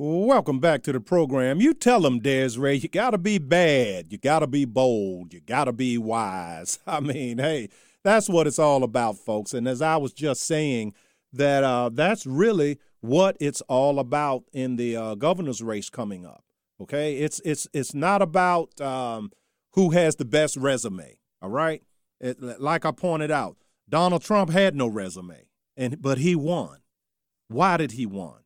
Welcome back to the program. You tell them, Des'ree, you got to be bad. You got to be bold. You got to be wise. I mean, hey, that's what it's all about, folks. And as I was just saying, that uh, that's really what it's all about in the uh, governor's race coming up. Okay, it's it's it's not about um, who has the best resume. All right, it, like I pointed out, Donald Trump had no resume, and but he won. Why did he won?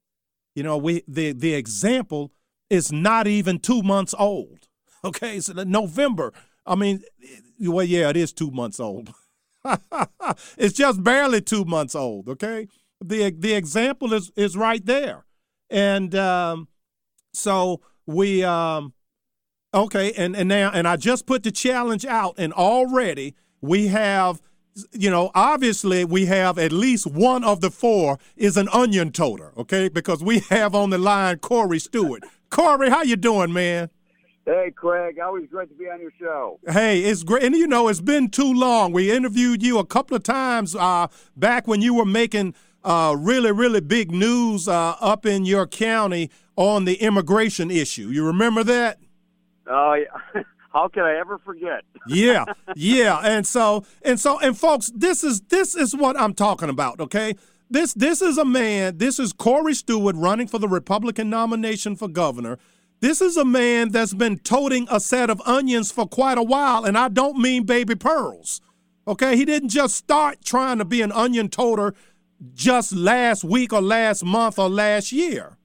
You know, we the the example is not even two months old. Okay, so November. I mean, well, yeah, it is two months old. it's just barely two months old. Okay, the the example is is right there, and um, so we um, okay, and and now and I just put the challenge out, and already we have. You know, obviously, we have at least one of the four is an onion toter, okay? Because we have on the line Corey Stewart. Corey, how you doing, man? Hey, Craig. Always great to be on your show. Hey, it's great. And you know, it's been too long. We interviewed you a couple of times uh, back when you were making uh, really, really big news uh, up in your county on the immigration issue. You remember that? Oh, yeah. How can I ever forget? yeah, yeah. And so, and so, and folks, this is this is what I'm talking about. Okay, this this is a man. This is Corey Stewart running for the Republican nomination for governor. This is a man that's been toting a set of onions for quite a while, and I don't mean baby pearls. Okay, he didn't just start trying to be an onion toter just last week or last month or last year.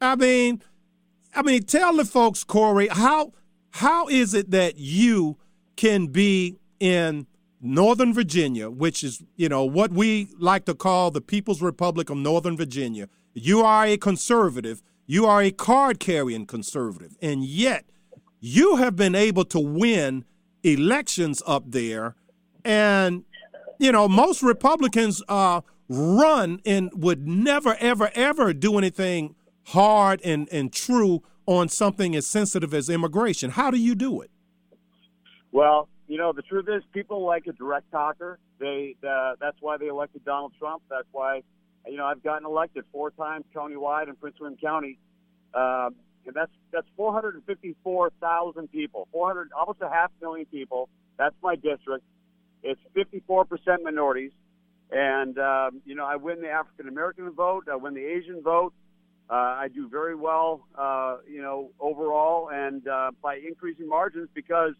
I mean, I mean, tell the folks, Corey, how how is it that you can be in Northern Virginia, which is, you know, what we like to call the People's Republic of Northern Virginia. You are a conservative you are a card carrying conservative, and yet you have been able to win elections up there. And, you know, most Republicans uh, run and would never, ever, ever do anything hard and, and true on something as sensitive as immigration. How do you do it? Well, you know, the truth is, people like a direct talker. They uh, that's why they elected Donald Trump. That's why you know, I've gotten elected four times countywide in Prince William County, um, and that's that's 454,000 people, 400, almost a half million people. That's my district. It's 54% minorities, and um, you know, I win the African American vote, I win the Asian vote. Uh, I do very well, uh, you know, overall, and uh, by increasing margins because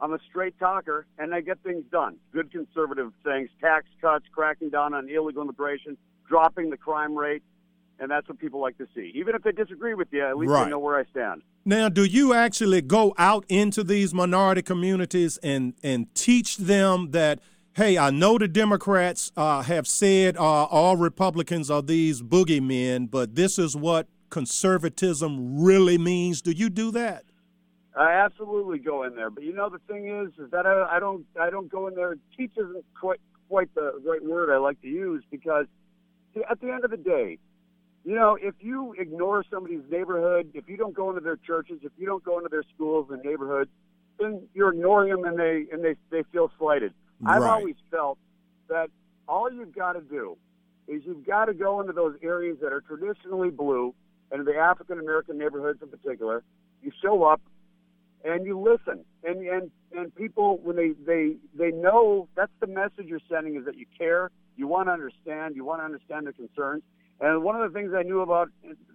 I'm a straight talker and I get things done. Good conservative things, tax cuts, cracking down on illegal immigration, dropping the crime rate, and that's what people like to see. Even if they disagree with you, at least right. they know where I stand. Now, do you actually go out into these minority communities and and teach them that? Hey, I know the Democrats uh, have said uh, all Republicans are these boogeymen, but this is what conservatism really means. Do you do that? I absolutely go in there, but you know the thing is, is that I, I don't, I don't go in there. Teach isn't quite quite the right word I like to use because at the end of the day, you know, if you ignore somebody's neighborhood, if you don't go into their churches, if you don't go into their schools and neighborhoods, then you're ignoring them and they and they they feel slighted. Right. I've always felt that all you've got to do is you've got to go into those areas that are traditionally blue and the African American neighborhoods in particular. You show up and you listen and and and people when they they they know that's the message you're sending is that you care you want to understand you want to understand their concerns and one of the things i knew about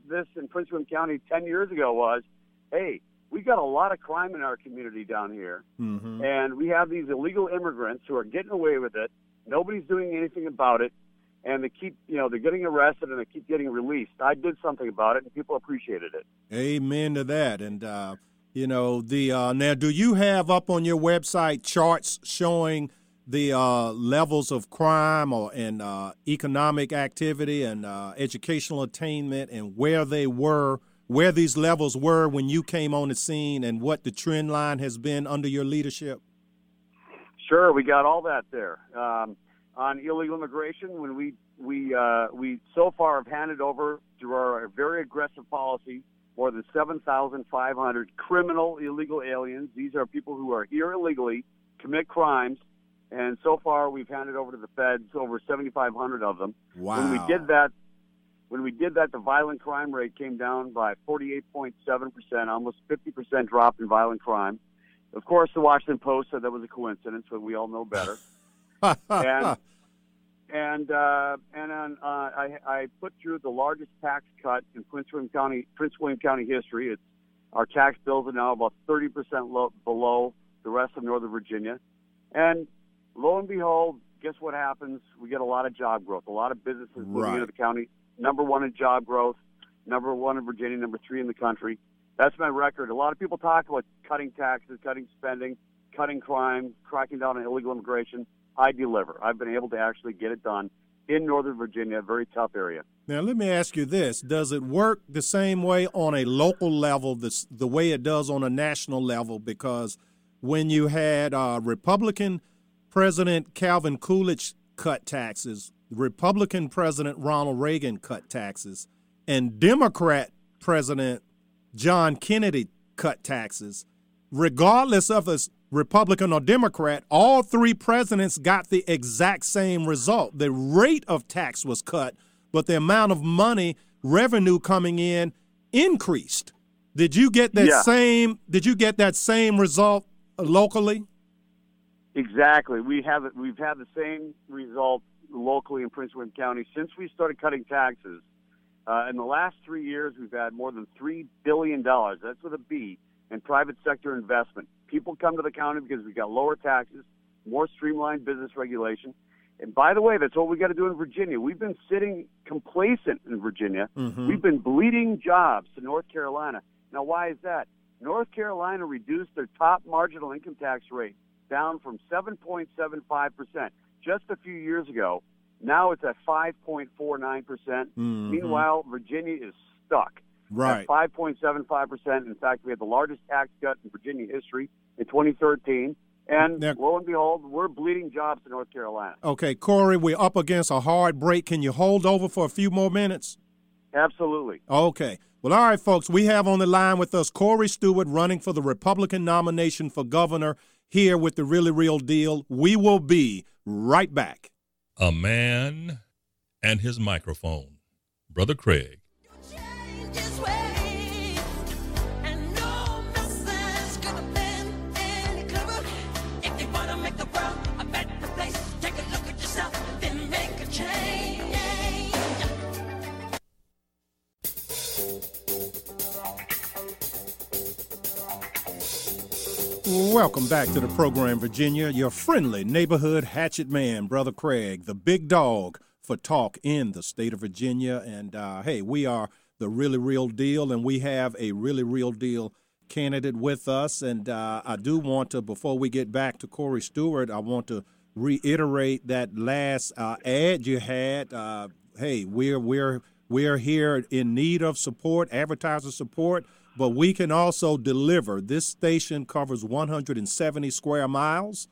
this in prince william county 10 years ago was hey we got a lot of crime in our community down here. Mm-hmm. and we have these illegal immigrants who are getting away with it. Nobody's doing anything about it. And they keep you know they're getting arrested and they keep getting released. I did something about it and people appreciated it. Amen to that. And uh you know the uh, now. Do you have up on your website charts showing the uh, levels of crime or and uh, economic activity and uh, educational attainment and where they were, where these levels were when you came on the scene, and what the trend line has been under your leadership? Sure, we got all that there. Um, on illegal immigration, when we we uh, we so far have handed over through our very aggressive policy more than 7,500 criminal illegal aliens. These are people who are here illegally, commit crimes, and so far we've handed over to the feds over 7,500 of them. Wow. When we did that, when we did that, the violent crime rate came down by 48.7 percent, almost 50 percent drop in violent crime. Of course, the Washington Post said that was a coincidence, but we all know better. and and uh, and on, uh, I, I put through the largest tax cut in Prince William County Prince William County history. It's our tax bills are now about 30 percent below the rest of Northern Virginia, and lo and behold, guess what happens? We get a lot of job growth, a lot of businesses moving Right. into the county. Number one in job growth, number one in Virginia, number three in the country. That's my record. A lot of people talk about cutting taxes, cutting spending, cutting crime, cracking down on illegal immigration. I deliver. I've been able to actually get it done in Northern Virginia, a very tough area. Now, let me ask you this: Does it work the same way on a local level, the the way it does on a national level? Because when you had uh, Republican President Calvin Coolidge cut taxes, Republican President Ronald Reagan cut taxes, and Democrat President John Kennedy cut taxes, regardless of us Republican or Democrat, all three presidents got the exact same result. The rate of tax was cut, but the amount of money revenue coming in increased. Did you get that Yeah. same did you get that same result locally? Exactly. We have we've had the same result locally in Prince William County since we started cutting taxes. Uh, in the last three years, we've had more than three billion dollars. That's with a B in private sector investment. People come to the county because we've got lower taxes, more streamlined business regulation. And by the way, that's what we got to do in Virginia. We've been sitting complacent in Virginia. Mhm. We've been bleeding jobs to North Carolina. Now, why is that? North Carolina reduced their top marginal income tax rate down from 7.75% just a few years ago. Now it's at 5.49%. Mhm. Meanwhile, Virginia is stuck Right. at 5.75%. In fact, we had the largest tax cut in Virginia history in 2013. And Now- lo and behold, we're bleeding jobs to North Carolina. Okay, Corey, we're up against a hard break. Can you hold over for a few more minutes? Absolutely. Okay. Well, all right, folks. We have on the line with us Corey Stewart running for the Republican nomination for governor here with the Really Real Deal. We will be right back. A man and his microphone. Brother Craig. Welcome back to the program, Virginia. Your friendly neighborhood hatchet man, Brother Craig, the big dog for talk in the state of Virginia. And uh, hey, we are the really real deal, and we have a really real deal candidate with us. And uh, I do want to, before we get back to Corey Stewart, I want to reiterate that last uh, ad you had. Uh, hey, we're we're we're here in need of support, advertiser support, but we can also deliver. This station covers 170 square miles,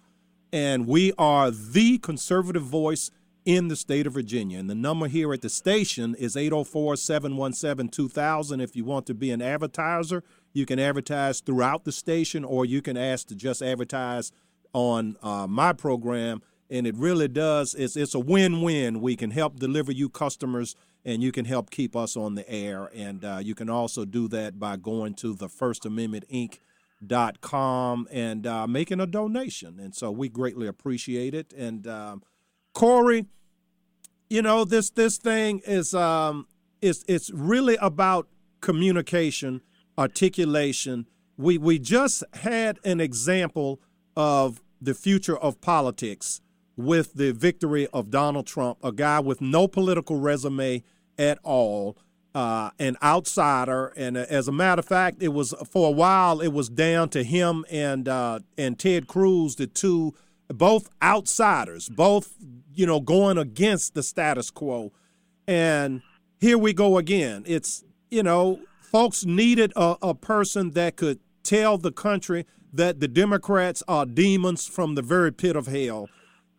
and we are the conservative voice in the state of Virginia. And the number here at the station is 804 717 2000. If you want to be an advertiser, you can advertise throughout the station, or you can ask to just advertise on uh, my program. And it really does, it's, it's a win win. We can help deliver you customers and you can help keep us on the air. And uh, you can also do that by going to the First Amendment Inc dot com and uh, making a donation and so we greatly appreciate it and um, corey you know this this thing is um is it's really about communication articulation we we just had an example of the future of politics with the victory of Donald Trump a guy with no political resume at all uh, an outsider, and uh, as a matter of fact, it was for a while. It was down to him and uh, and Ted Cruz, the two both outsiders, both you know going against the status quo, and here we go again. It's you know folks needed a, a person that could tell the country that the Democrats are demons from the very pit of hell,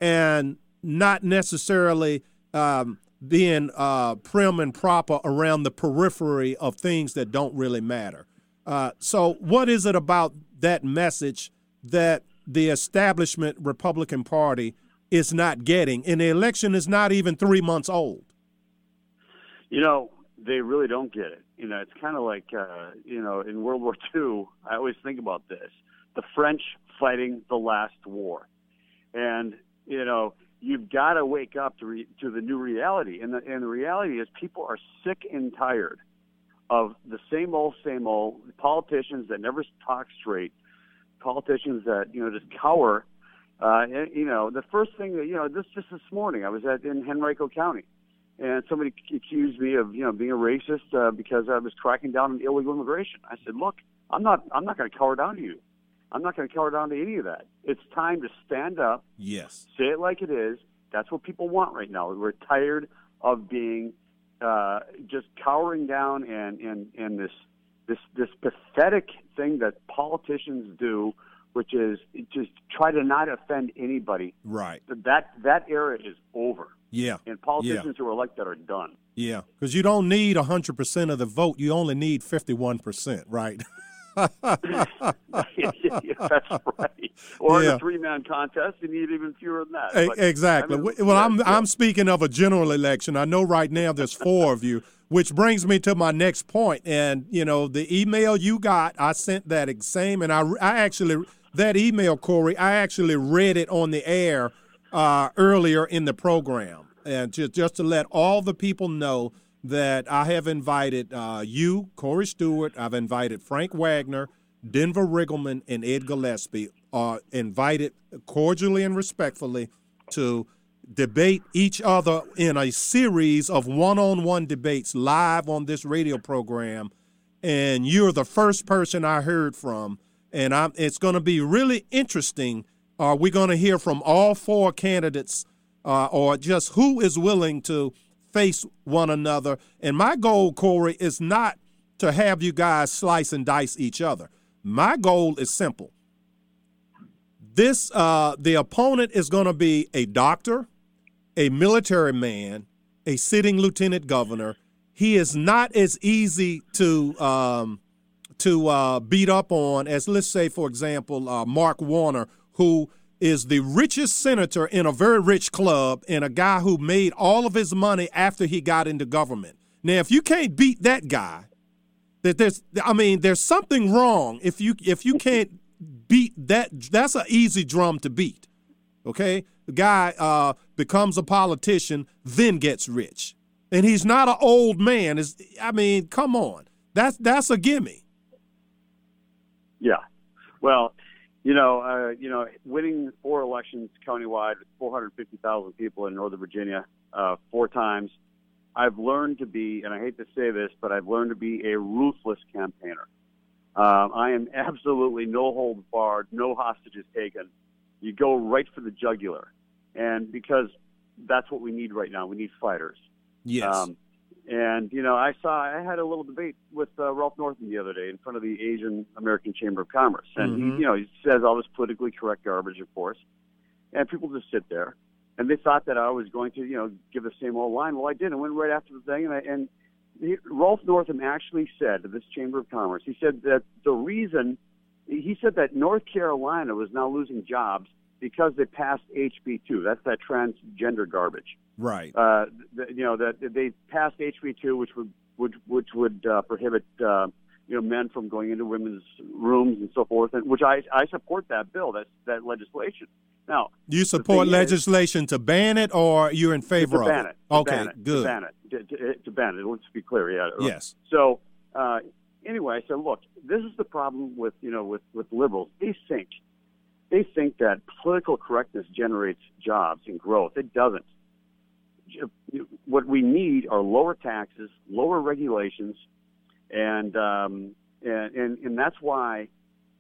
and not necessarily um, being uh, prim and proper around the periphery of things that don't really matter. Uh, so, what is it about that message that the establishment Republican Party is not getting? And the election is not even three months old. You know, they really don't get it. You know, it's kind of like, uh, you know, in World War II, I always think about this the French fighting the last war. And, you know, you've got to wake up to, re- to the new reality. And the, and the reality is people are sick and tired of the same old, same old politicians that never talk straight, politicians that, you know, just cower. Uh, and, you know, the first thing that, you know, this just this morning, I was at in Henrico County and somebody accused me of, you know, being a racist uh, because I was cracking down on illegal immigration. I said, look, I'm not, I'm not going to cower down to you. I'm not going to cower down to any of that. It's time to stand up. Yes. Say it like it is. That's what people want right now. We're tired of being uh, just cowering down and, and, and this this this pathetic thing that politicians do, which is just try to not offend anybody. Right. That that era is over. Yeah. And politicians yeah. who are elected are done. Yeah, because you don't need 100% of the vote. You only need 51%, right? That's right. Or Yeah. in a three-man contest, you need even fewer than that. But, exactly. I mean, well, I'm yeah, I'm speaking of a general election. I know right now there's four of you, which brings me to my next point. And you know, the email you got, I sent that same, and I I actually that email, Corey, I actually read it on the air uh, earlier in the program, and just just to let all the people know that I have invited uh, you, Corey Stewart. I've invited Frank Wagner, Denver Riggleman, and Ed Gillespie. Are invited cordially and respectfully to debate each other in a series of one-on-one debates live on this radio program. And you're the first person I heard from, and I'm, it's going to be really interesting. Are we going to hear from all four candidates, uh, or just who is willing to face one another? And my goal, Corey, is not to have you guys slice and dice each other. My goal is simple. This uh, the opponent is going to be a doctor, a military man, a sitting lieutenant governor. He is not as easy to um, to uh, beat up on as, let's say, for example, uh, Mark Warner, who is the richest senator in a very rich club and a guy who made all of his money after he got into government. Now, if you can't beat that guy, that there's, I mean, there's something wrong if you if you can't beat that. That's an easy drum to beat. Okay, the guy uh, becomes a politician, then gets rich, and he's not an old man. Is I mean, come on, that's that's a gimme. Yeah. Well, you know, uh, you know, winning four elections countywide, 450,000 people in Northern Virginia, uh, four times. I've learned to be, and I hate to say this, but I've learned to be a ruthless campaigner. Um, I am absolutely no holds barred, no hostages taken. You go right for the jugular, and because that's what we need right now. We need fighters. Yes. Um, and you know, I saw I had a little debate with uh, Ralph Northam the other day in front of the Asian American Chamber of Commerce, and Mhm. he, you know, he says all this politically correct garbage, of course, and people just sit there, and they thought that I was going to, you know, give the same old line. Well, I did. I went right after the thing, and I, and he, Ralph Northam actually said to this Chamber of Commerce, he said that the reason, he said that North Carolina was now losing jobs because they passed HB two. That's that transgender garbage right. uh, th- you know that they passed HB two, which would which which would uh, prohibit uh, you know men from going into women's rooms and so forth, and which I I support that bill, that that legislation. Now You support thing is- legislation to ban it, or you're in favor of ban it? it, to okay, ban it, good. to ban it, to, to, to ban it. Let's be clear, yeah. Yes. So uh, anyway, I said, look, this is the problem with you know with with liberals. They think they think that political correctness generates jobs and growth. It doesn't. What we need are lower taxes, lower regulations, and um, and, and and that's why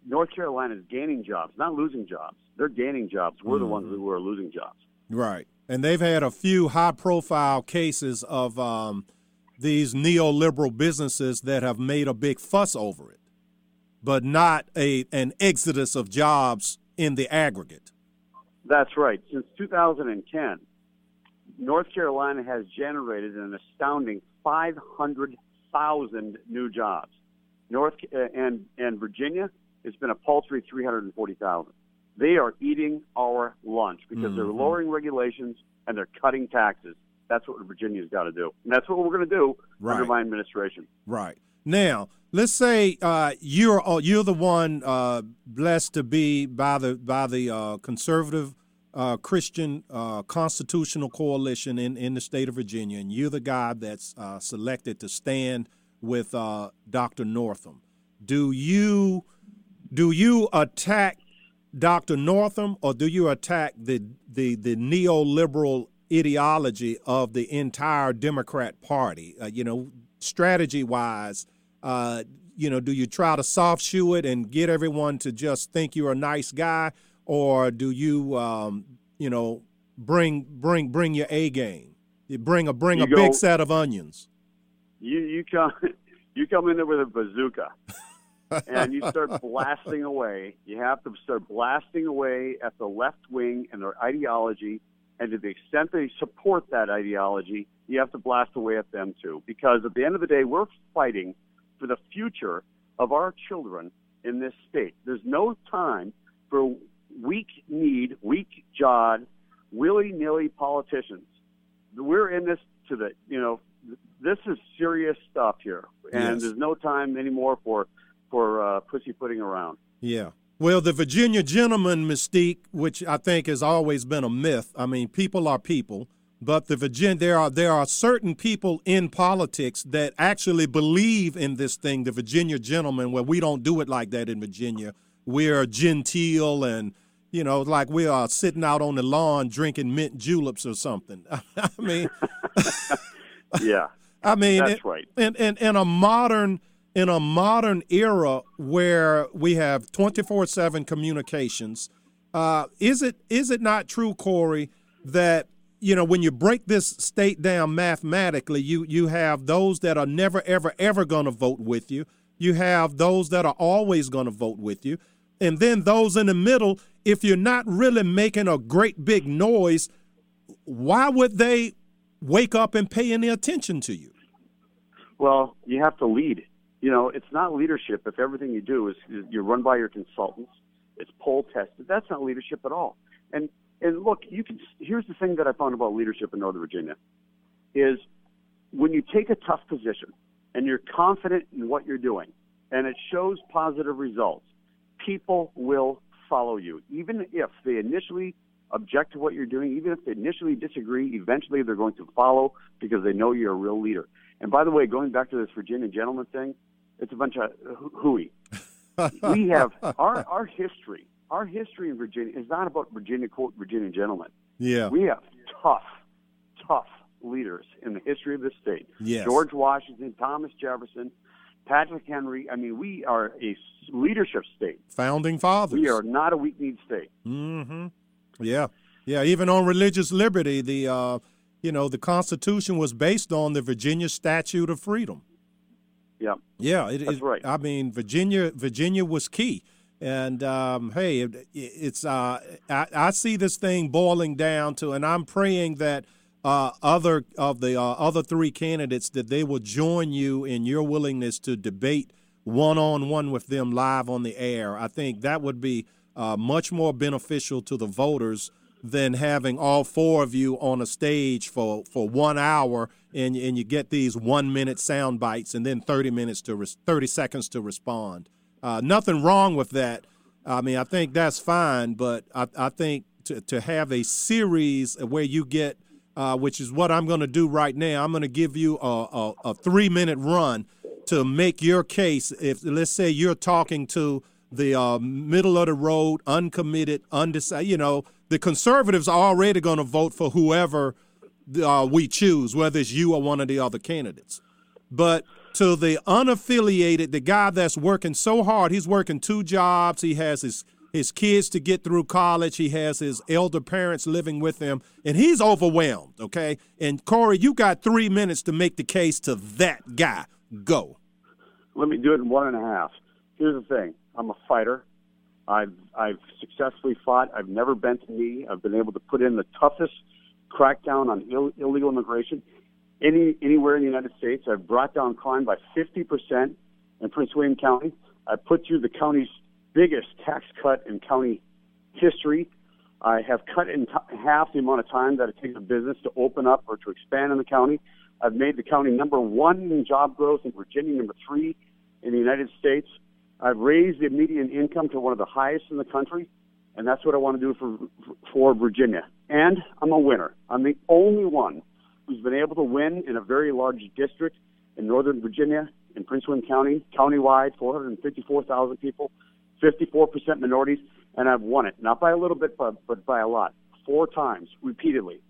North Carolina is gaining jobs, not losing jobs. They're gaining jobs. We're the ones Mm-hmm. who are losing jobs. Right. And they've had a few high profile cases of um, these neoliberal businesses that have made a big fuss over it, but not a an exodus of jobs in the aggregate. That's right. Since 2010, North Carolina has generated an astounding 500,000 new jobs. North uh, and and Virginia, it's been a paltry 340,000. They are eating our lunch because they're Mhm. lowering regulations and they're cutting taxes. That's what Virginia's got to do, and that's what we're going to do under my administration. Right. Now, let's say uh, you're uh, you're the one uh, blessed to be by the by the uh, conservative uh, Christian uh, Constitutional Coalition in, in the state of Virginia, and you're the guy that's uh, selected to stand with uh, Dr. Northam. Do you do you attack Dr. Northam, or do you attack the the the neoliberal ideology of the entire Democrat Party? Uh, you know, strategy wise, uh, you know, do you try to soft shoe it and get everyone to just think you're a nice guy, or do you, um, you know, bring bring bring your A game? You bring a bring You a go- big set of onions. You you come you come in there with a bazooka. and you start blasting away. You have to start blasting away at the left wing and their ideology. And to the extent they support that ideology, you have to blast away at them too. Because at the end of the day, we're fighting for the future of our children in this state. There's no time for weak kneed, weak jawed, willy nilly politicians. We're in this to the, you know, this is serious stuff here. And Yes. there's no time anymore for for uh, pussyfooting around. Yeah. Well, the Virginia gentleman mystique, which I think has always been a myth. I mean, people are people, but the Virgin there are there are certain people in politics that actually believe in this thing, the Virginia gentleman, where we don't do it like that in Virginia. We're genteel and you know, like we are sitting out on the lawn drinking mint juleps or something. I mean, Yeah, I mean, that's it- right. in, in, in a modern in a modern era where we have 24/7 communications uh, is it is it not true Corey that you know when you break this state down mathematically you you have those that are never ever ever going to vote with you you have those that are always going to vote with you and then those in the middle if you're not really making a great big noise why would they wake up and pay any attention to you Well, you have to lead. You know, it's not leadership if everything you do is, you're run by your consultants. It's poll tested. That's not leadership at all. And and look, you can. Here's the thing that I found about leadership in Northern Virginia is when you take a tough position and you're confident in what you're doing, and it shows positive results, people will follow you, even if they initially object to what you're doing, even if they initially disagree. Eventually, they're going to follow because they know you're a real leader. And by the way, going back to this Virginia gentleman thing, it's a bunch of hooey. we have our our history. Our history in Virginia is not about Virginia quote Virginia gentlemen. yeah We have tough, tough leaders in the history of this state. Yes. George Washington, Thomas Jefferson, Patrick Henry. I mean, we are a leadership state. founding fathers. We are not a weak kneed state. Mm-hmm. Yeah, yeah. Even on religious liberty, the uh, you know the Constitution was based on the Virginia Statute of Freedom. Yeah. Yeah, it, That's it- right. I mean, Virginia, Virginia was key, and um, hey, it, it's uh, I, I see this thing boiling down to, and I'm praying that uh, other of the uh, other three candidates that they will join you in your willingness to debate one on one with them live on the air. I think that would be uh, much more beneficial to the voters than having all four of you on a stage for, for one hour and, and you get these one minute sound bites and then 30 minutes to res- 30 seconds to respond. Uh, nothing wrong with that. I mean, I think that's fine, but I, I think to, to have a series where you get, uh, which is what I'm going to do right now, I'm going to give you a, a, a three minute run to make your case. If let's say you're talking to the uh, middle of the road, uncommitted, undecided, you know, the conservatives are already going to vote for whoever uh, we choose, whether it's you or one of the other candidates. But to the unaffiliated, the guy that's working so hard. He's working two jobs. He has his his kids to get through college. He has his elder parents living with him, and he's overwhelmed. Okay, and Corey, you got three minutes to make the case to that guy. Go. Let me do it in one and a half. Here's the thing: I'm a fighter. I've I've successfully fought. I've never bent a knee. I've been able to put in the toughest crackdown on Ill, illegal immigration any anywhere in the United States. I've brought down crime by 50 percent in Prince William County. I put through the county's biggest tax cut in county history. I have cut in t- half the amount of time that it takes a business to open up or to expand in the county. I've made the county number one in job growth in Virginia, number three in the United States. I've raised the median income to one of the highest in the country, and that's what I want to do for for Virginia. And I'm a winner. I'm the only one who's been able to win in a very large district in Northern Virginia, in Prince William County, countywide, 454,000 people, 54% minorities, and I've won it. Not by a little bit, but, but by a lot. Four times, repeatedly.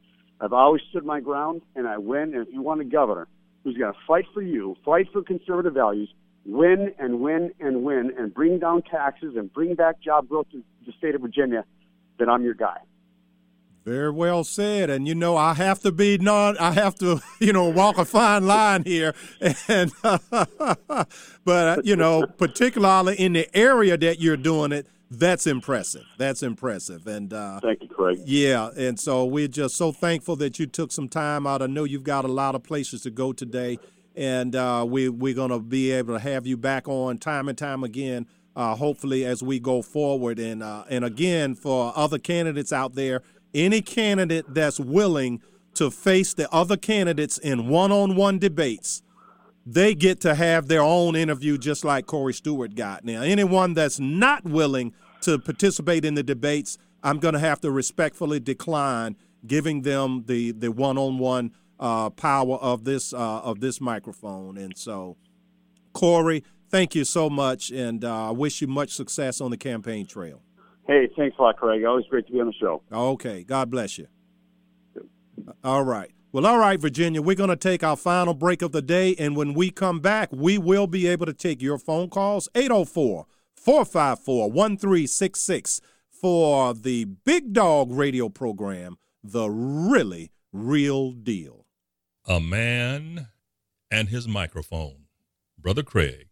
I've always stood my ground, and I win. And if you want a governor who's going to fight for you, fight for conservative values, win and win and win, and bring down taxes and bring back job growth to the state of Virginia, then I'm your guy. Very well said. And you know, I have to be non. I have to, you know, walk a fine line here. And but uh, you know, particularly in the area that you're doing it, that's impressive. That's impressive. And uh, thank you, Craig. Yeah. And so we're just so thankful that you took some time out. I know you've got a lot of places to go today, and uh, we we're gonna be able to have you back on time and time again. Uh, hopefully, as we go forward, and uh, and again for other candidates out there any candidate that's willing to face the other candidates in one-on-one debates, they get to have their own interview just like Corey Stewart got. Now, anyone that's not willing to participate in the debates, I'm going to have to respectfully decline giving them the the one-on-one uh, power of this uh, of this microphone. And so, Corey, thank you so much, and uh, I wish you much success on the campaign trail. Hey, thanks a lot, Craig. Always great to be on the show. Okay. God bless you. All right. Well, all right, Virginia, we're going to take our final break of the day. And when we come back, we will be able to take your phone calls 804 454 1366 for the Big Dog radio program, The Really Real Deal. A man and his microphone. Brother Craig.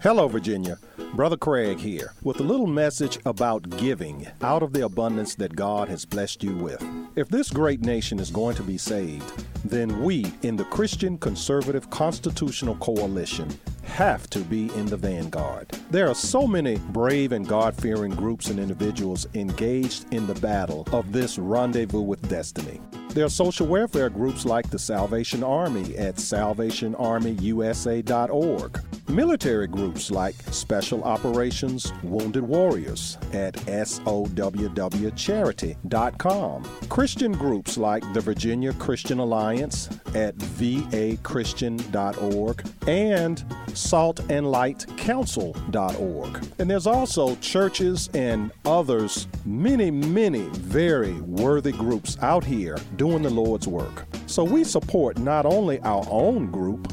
Hello, Virginia. Brother Craig here with a little message about giving out of the abundance that God has blessed you with. If this great nation is going to be saved, then we in the Christian Conservative Constitutional Coalition have to be in the vanguard. There are so many brave and God fearing groups and individuals engaged in the battle of this rendezvous with destiny. There are social welfare groups like the Salvation Army at salvationarmyusa.org, military groups like Special Operations Wounded Warriors at sowwcharity.com, Christian groups like the Virginia Christian Alliance at vachristian.org, and Salt and Light saltandlightcouncil.org. And there's also churches and others, many, many very worthy groups out here doing the Lord's work. So we support not only our own group,